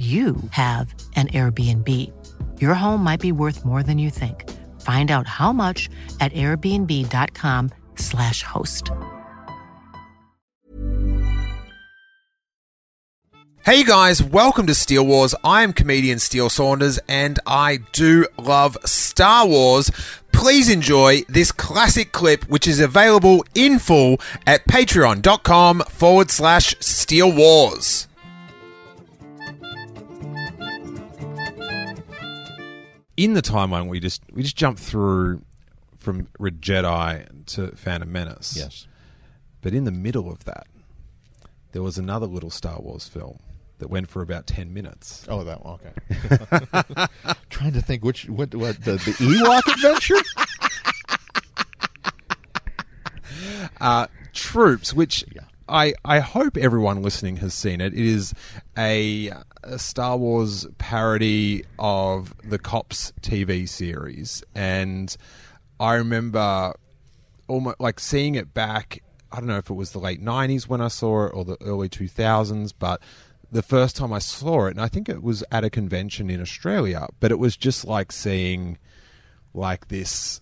you have an Airbnb. Your home might be worth more than you think. Find out how much at airbnb.com/slash host. Hey guys, welcome to Steele Wars. I am comedian Steele Saunders and I do love Star Wars. Please enjoy this classic clip, which is available in full at patreon.com forward slash Steele Wars. In the timeline, we just we just jumped through from Red Jedi to Phantom Menace. Yes. But in the middle of that, there was another little Star Wars film that went for about 10 minutes. Oh, that one. Okay. Trying to think which what what the, the Ewok adventure. Uh, Troops, which. I, I hope everyone listening has seen it. It is a, a Star Wars parody of the Cops TV series. And I remember almost like seeing it back. I don't know if it was the late 90s when I saw it or the early 2000s, but the first time I saw it, and I think it was at a convention in Australia, but it was just like seeing like this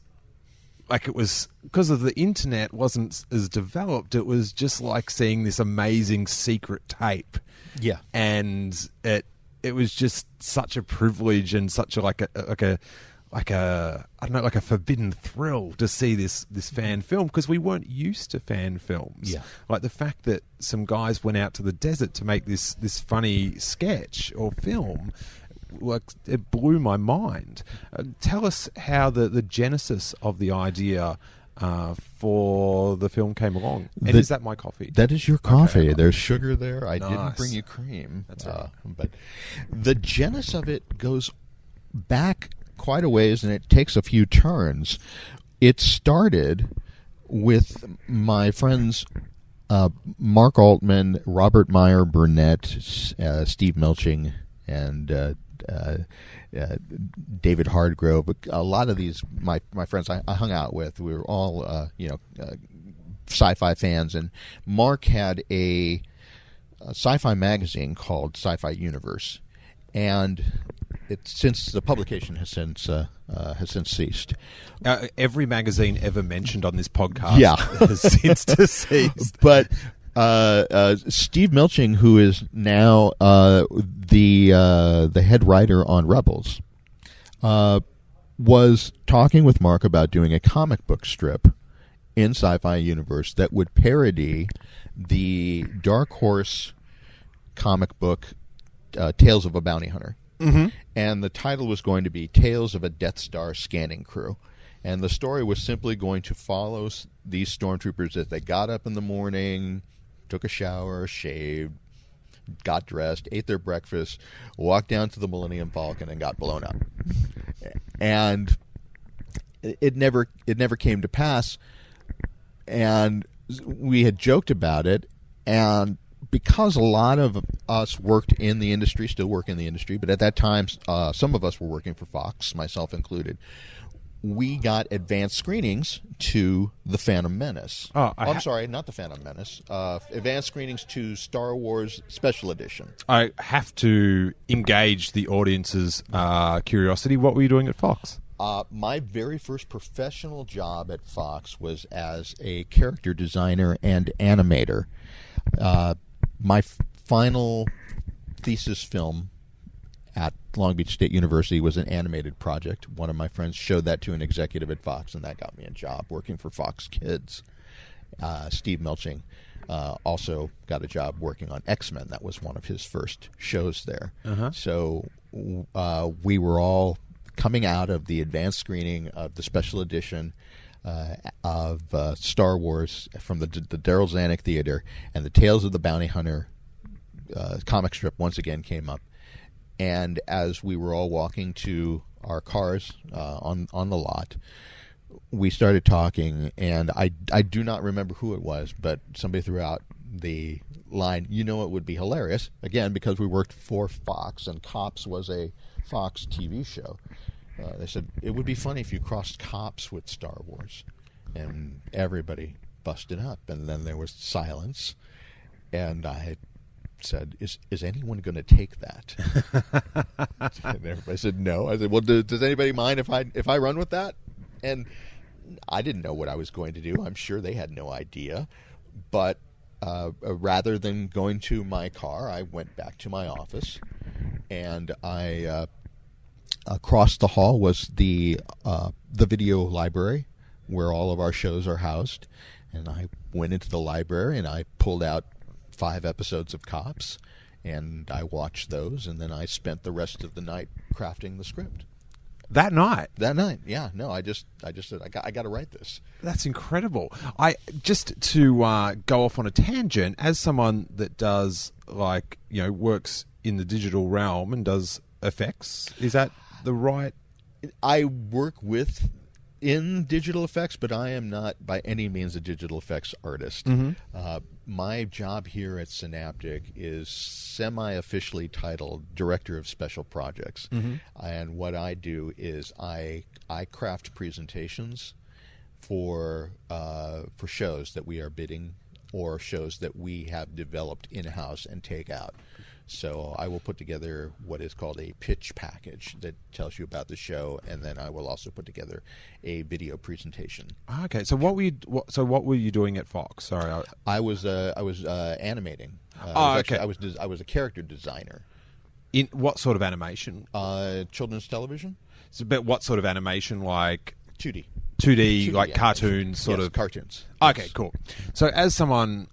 like it was because of the internet wasn't as developed it was just like seeing this amazing secret tape Yeah. and it it was just such a privilege and such a like a like a like a I don't know like a forbidden thrill to see this this mm-hmm. fan film because we weren't used to fan films. Yeah. Like the fact that some guys went out to the desert to make this this funny sketch or film like it blew my mind. Uh, tell us how the the genesis of the idea uh, for the film came along. And The- is that my coffee? That is your coffee. Okay. There's sugar there. I Nice. didn't bring you cream. That's all right. but the genesis of it goes back quite a ways, and it takes a few turns. It started with my friends uh, Mark Altman, Robert Meyer Burnett, uh, Steve Melching, and uh, uh, uh, David Hardgrove. A lot of these my my friends I, I hung out with. We were all uh, you know uh, sci-fi fans, and Mark had a, a sci-fi magazine called Sci-Fi Universe, and it since the publication has since uh, uh, has since ceased. Uh, every magazine ever mentioned on this podcast Yeah. has since deceased. but uh, uh, Steve Melching, who is now uh, the uh, the head writer on Rebels, uh, was talking with Mark about doing a comic book strip in Sci-Fi Universe that would parody the Dark Horse comic book uh, Tales of a Bounty Hunter. Mm-hmm. And the title was going to be Tales of a Death Star Scanning Crew. And the story was simply going to follow s- these stormtroopers as they got up in the morning, took a shower, shaved, got dressed, ate their breakfast, walked down to the Millennium Falcon, and got blown up. And it never it never came to pass and we had joked about it and because a lot of us worked in the industry still work in the industry but at that time uh, some of us were working for fox myself included we got advanced screenings to the phantom menace Oh, I i'm ha- sorry not the phantom menace uh, advanced screenings to star wars special edition I have to engage the audience's uh, curiosity. What were you doing at Fox? Uh, my very first professional job at Fox was as a character designer and animator. Uh, my f- final thesis film at Long Beach State University was an animated project. One of my friends showed that to an executive at Fox, and that got me a job working for Fox Kids. Uh, Steve Melching uh, also got a job working on X Men. That was one of his first shows there. So uh, we were all coming out of the advanced screening of the special edition uh, of uh, Star Wars from the, the Darryl Zanuck Theater, and the Tales of the Bounty Hunter uh, comic strip once again came up. And as we were all walking to our cars uh, on on the lot, we started talking, and I I do not remember who it was, but somebody threw out the line. You know, it would be hilarious again because we worked for Fox, and Cops was a Fox TV show. Uh, they said it would be funny if you crossed Cops with Star Wars, and everybody busted up, and then there was silence, and I said, "Is is anyone going to take that?" and everybody said, "No." I said, "Well, do, does anybody mind if I if I run with that?" And I didn't know what I was going to do. I'm sure they had no idea, but uh, uh, rather than going to my car, I went back to my office, and I uh, across the hall was the uh, the video library where all of our shows are housed, and I went into the library and I pulled out five episodes of Cops, and I watched those, and then I spent the rest of the night crafting the script. That night. That night, yeah, no, I just, I just said, I got, I got to write this. That's incredible. I just to uh, go off on a tangent as someone that does like you know works in the digital realm and does effects. Is that the right? I work with in digital effects, but I am not by any means a digital effects artist. Uh, my job here at Synaptic is semi officially titled Director of Special Projects. And what I do is I, I craft presentations for, uh, for shows that we are bidding or shows that we have developed in house and take out. So I will put together what is called a pitch package that tells you about the show, and then I will also put together a video presentation. Ah, Okay, so what were you? What, so what were you doing at Fox? Sorry, I, I was uh, I was uh, animating. Uh, I Oh, was actually- okay. I was des- I was a character designer. in what sort of animation? Uh, children's television, So, but what sort of animation? Like two D, two D, like cartoons, sort of cartoons. Okay, Yes. cool. So, as someone,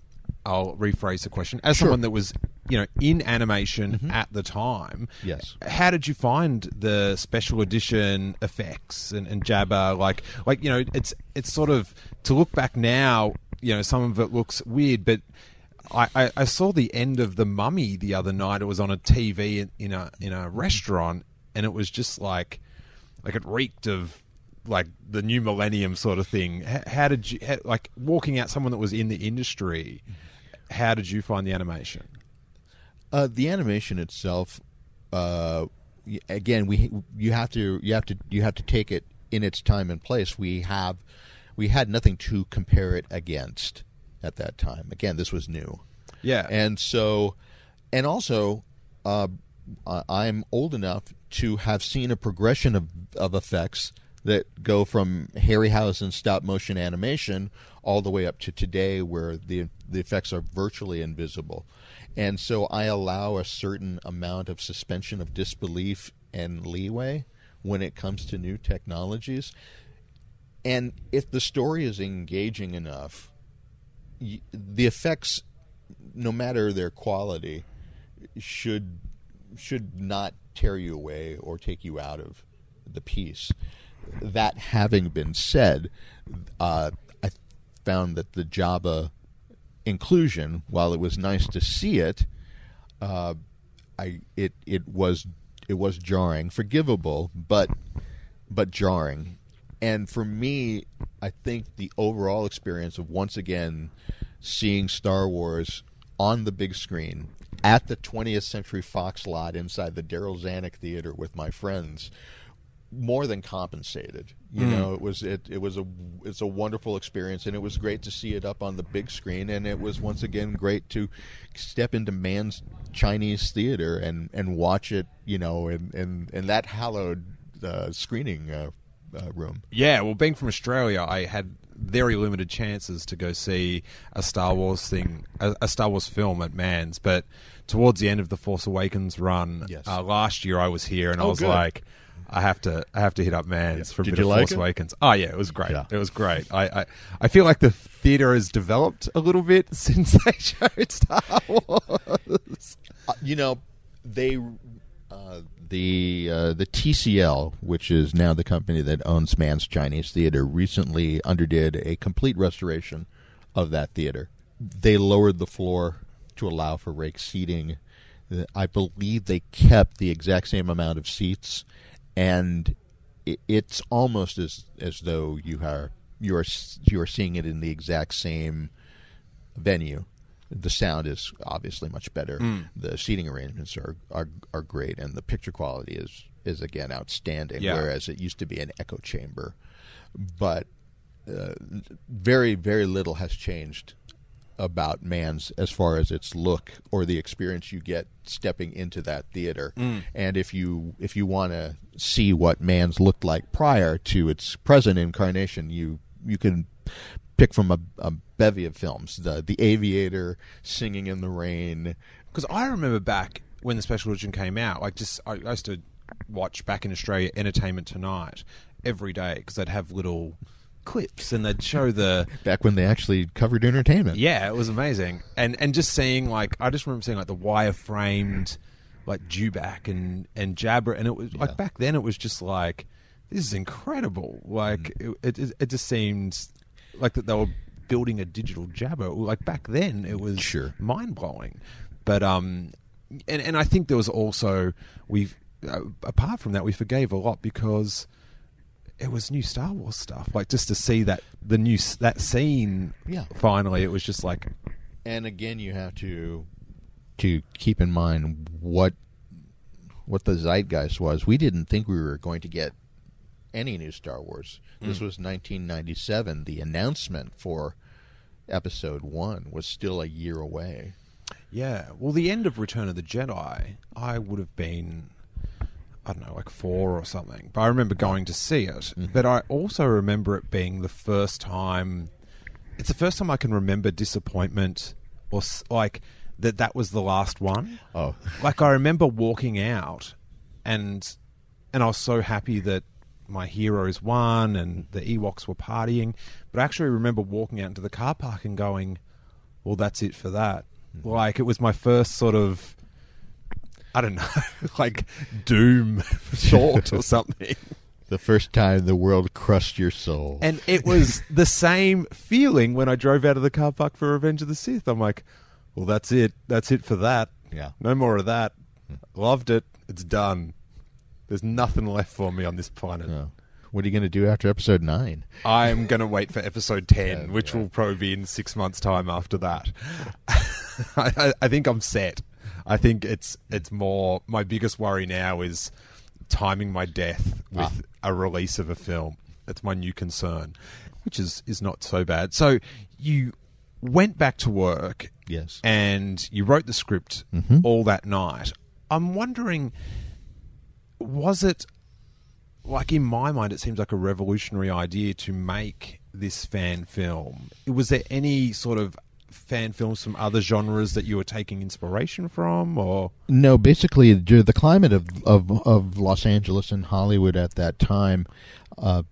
I'll rephrase the question. As Sure. someone that was, you know, in animation mm-hmm. at the time, Yes. How did you find the special edition effects and, and Jabba? Like, like you know, it's it's sort of to look back now. You know, some of it looks weird, but. I, I, I saw the end of the Mummy the other night. It was on a TV in, in a in a mm-hmm. restaurant, and it was just like like it reeked of like the new millennium sort of thing. How, how did you how, like walking out someone that was in the industry? Mm-hmm. How did you find the animation? Uh, the animation itself, uh, again, we you have to you have to you have to take it in its time and place. We have we had nothing to compare it against at that time. Again, this was new. Yeah, and so and also uh, i'm old enough to have seen a progression of, of effects that go from harryhausen stop motion animation all the way up to today where the the effects are virtually invisible. And so i allow a certain amount of suspension of disbelief and leeway when it comes to new technologies. And if the story is engaging enough the effects no matter their quality should should not tear you away or take you out of the piece that having been said uh, i found that the Jabba inclusion while it was nice to see it uh, I it it was it was jarring, forgivable, but but jarring. And for me, I think the overall experience of once again seeing Star Wars on the big screen at the 20th Century Fox lot inside the Darryl Zanuck Theater with my friends more than compensated. You know, it was it it was a it's a wonderful experience, and it was great to see it up on the big screen, and it was once again great to step into Mann's Chinese theater and and watch it. You know, in in, in that hallowed uh, screening uh, uh, room. yeah. Well, being from Australia, I had very limited chances to go see a Star Wars thing, a, a Star Wars film at Mann's. But towards the end of the Force Awakens run Yes. uh, last year, I was here, and I Oh, was good. like. I have to, I have to hit up Mann's for a Did bit of like Force it? Awakens. Oh yeah, it was great. Yeah. It was great. I, I, I feel like the theater has developed a little bit since they showed Star Wars. Uh, you know, they uh, the uh, the TCL, which is now the company that owns Mann's Chinese Theater, recently underdid a complete restoration of that theater. They lowered the floor to allow for rake seating. Uh, I believe they kept the exact same amount of seats, and it, it's almost as as though you are you are you are seeing it in the exact same venue. The sound is obviously much better. Mm. The seating arrangements are, are are great, and the picture quality is is again outstanding. Yeah. Whereas it used to be an echo chamber, but uh, very very little has changed about Mann's as far as its look or the experience you get stepping into that theater. Mm. And if you if you want to see what Mann's looked like prior to its present incarnation, you you can pick from a, a bevy of films. The The Aviator, Singing in the Rain. Because I remember back when the special edition came out, like just I, I used to watch back in Australia Entertainment Tonight every day because they'd have little clips and they'd show the Back when they actually covered entertainment. yeah, it was amazing. And and just seeing like I just remember seeing like the wire framed like Dewback and and Jabba and it was like back then it was just like this is incredible. Like it, it it just seemed like that they were building a digital Jabba. Like back then it was Sure. mind blowing. But um and and I think there was also we've uh, apart from that we forgave a lot because it was new Star Wars stuff. Like just to see that the new that scene. Yeah. Finally, it was just like and again you have to to keep in mind what what the zeitgeist was we didn't think we were going to get any new star wars hmm. this was 1997 the announcement for episode 1 was still a year away yeah. Well, the end of Return of the Jedi, I would have been. I don't know, like four or something. But I remember going to see it. Mm-hmm. But I also remember it being the first time. It's the first time I can remember disappointment or like that that was the last one. oh like I remember walking out and and I was so happy that my heroes won and mm-hmm. the Ewoks were partying. But I actually remember walking out into the car park and going, Well, that's it for that. Mm-hmm. Like it was my first sort of I don't know, like doom thought or something. the first time the world crushed your soul And it was the same feeling when I drove out of the car park for Revenge of the Sith. I'm like, Well, that's it. That's it for that. Yeah. No more of that. Hmm. Loved it. It's done. There's nothing left for me on this planet. Oh. what are you going to do after episode 9 I'm going to wait for episode 10, Yeah, which yeah. will probably be in six months' time after that. I, I think I'm set. I think it's it's more. My biggest worry now is timing my death with a release of a film. That's my new concern, which is is not so bad. So you went back to work yes and you wrote the script Mhm. all that night. I'm wondering, was it like in my mind? It seems like a revolutionary idea to make this fan film. Was there any sort of fan films from other genres that you were taking inspiration from, or No, basically, the climate of, of, of Los Angeles and Hollywood at that time, uh,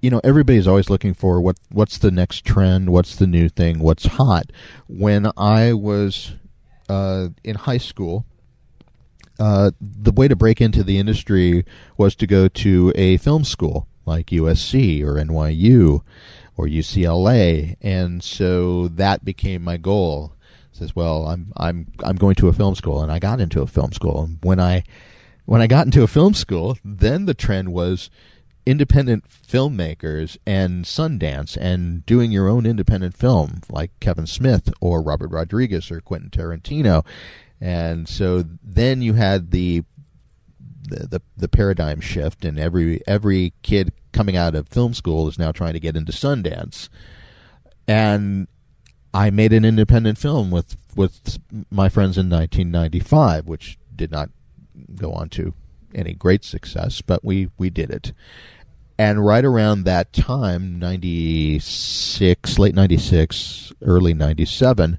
you know, everybody's always looking for what what's the next trend, what's the new thing, what's hot. When I was uh, in high school, uh, the way to break into the industry was to go to a film school like USC or NYU or UCLA, and so that became my goal. Says, well, I'm I'm I'm going to a film school, and I got into a film school. And when I when I got into a film school, then the trend was independent filmmakers and Sundance and doing your own independent film like Kevin Smith or Robert Rodriguez or Quentin Tarantino. And so then you had the the, the the paradigm shift and every every kid coming out of film school is now trying to get into Sundance. And I made an independent film with with my friends in 1995 which did not go on to any great success, but we we did it. And right around that time, 96, late 96, early 97,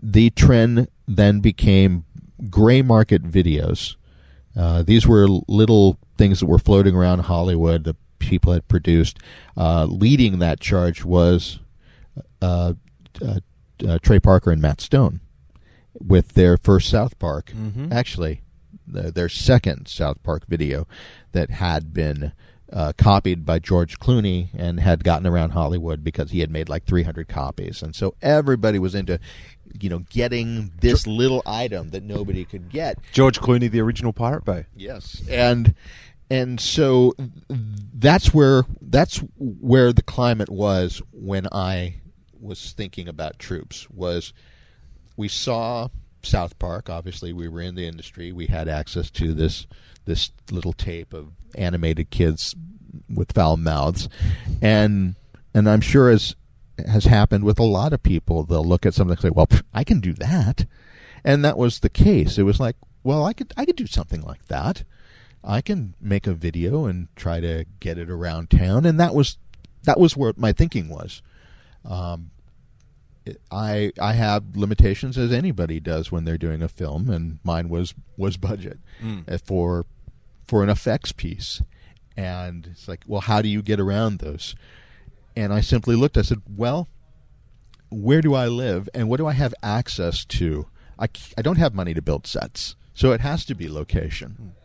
the trend then became gray market videos. Uh, these were little things that were floating around Hollywood that people had produced. Uh, leading that charge was uh, uh, uh, Trey Parker and Matt Stone with their first South Park. Mhm. Actually, the, their second South Park video that had been uh, copied by George Clooney and had gotten around Hollywood because he had made like 300 copies, and so everybody was into, you know, getting this little item that nobody could get. George Clooney, the original Pirate Bay. Yes, and and so that's where that's where the climate was when I was thinking about troops. Was we saw South Park? Obviously, we were in the industry. We had access to this this little tape of animated kids with foul mouths, and and I'm sure as has happened with a lot of people, they'll look at something and say, "Well, I can do that," and that was the case. It was like, "Well, I could I could do something like that. I can make a video and try to get it around town," and that was that was where my thinking was. Um, I I have limitations as anybody does when they're doing a film, and mine was was budget mm. for for an effects piece. And it's like, well, how do you get around those? And I simply looked. I said, well, where do I live, and what do I have access to? I I don't have money to build sets, so it has to be location. Mm.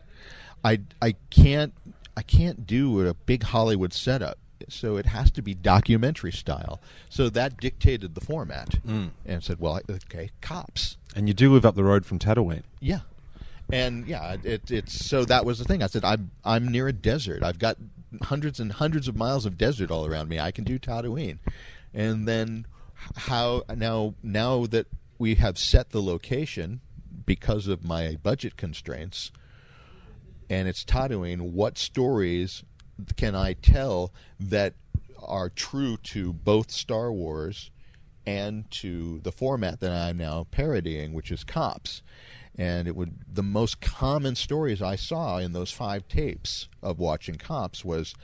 I I can't I can't do a big Hollywood setup so it has to be documentary style. So that dictated the format, mm. and said, "Well, okay, cops." And you do live up the road from Tatooine. Yeah, and yeah, it, it's so that was the thing. I said, "I'm I'm near a desert. I've got hundreds and hundreds of miles of desert all around me. I can do Tatooine." And then how now now that we have set the location because of my budget constraints and it's Tatooine, what stories can I tell that are true to both Star Wars and to the format that I'm now parodying, which is cops. And it would the most common stories I saw in those five tapes of watching cops was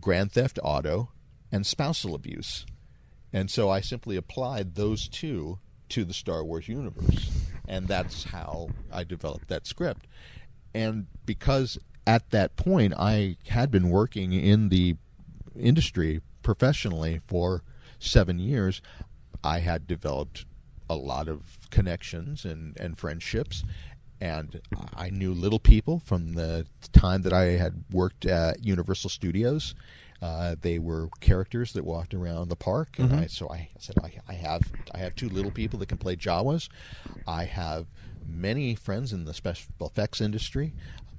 Grand Theft Auto and spousal abuse. And so I simply applied those two to the Star Wars universe. And that's how I developed that script. And because at that point, I had been working in the industry professionally for seven years. I had developed a lot of connections and, and friendships, and I knew little people from the time that I had worked at Universal Studios. Uh, they were characters that walked around the park, and mm-hmm. I, so I said, I, I, have I have two little people that can play Jawas. I have many friends in the special effects industry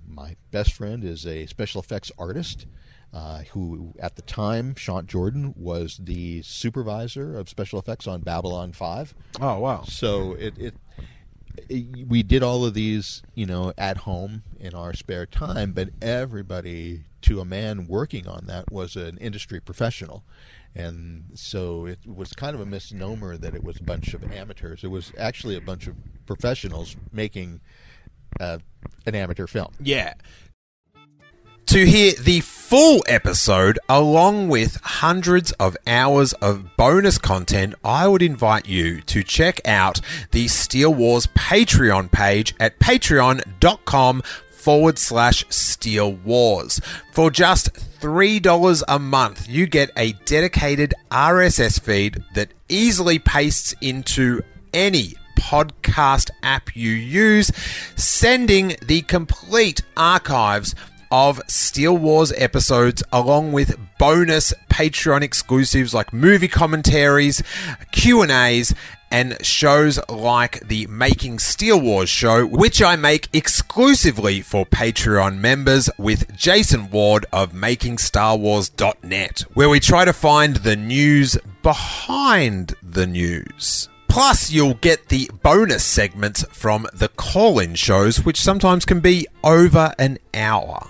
my best friend is a special effects artist. Uh, who at the time, Sean Jordan was the supervisor of special effects on Babylon Five. Oh wow! So it, it, it, we did all of these, you know, at home in our spare time. But everybody, to a man working on that, was an industry professional, and so it was kind of a misnomer that it was a bunch of amateurs. It was actually a bunch of professionals making uh, an amateur film. Yeah. To hear the full episode, along with hundreds of hours of bonus content, I would invite you to check out the Steele Wars Patreon page at patreon.com forward slash Steele Wars. For just $3 a month, you get a dedicated RSS feed that easily pastes into any podcast app you use, sending the complete archives of Steele Wars episodes along with bonus Patreon exclusives like movie commentaries, Q&As and shows like the Making Steele Wars show, which I make exclusively for Patreon members with Jason Ward of MakingStarWars.net, where we try to find the news behind the news. Plus, you'll get the bonus segments from the call in shows, which sometimes can be over an hour.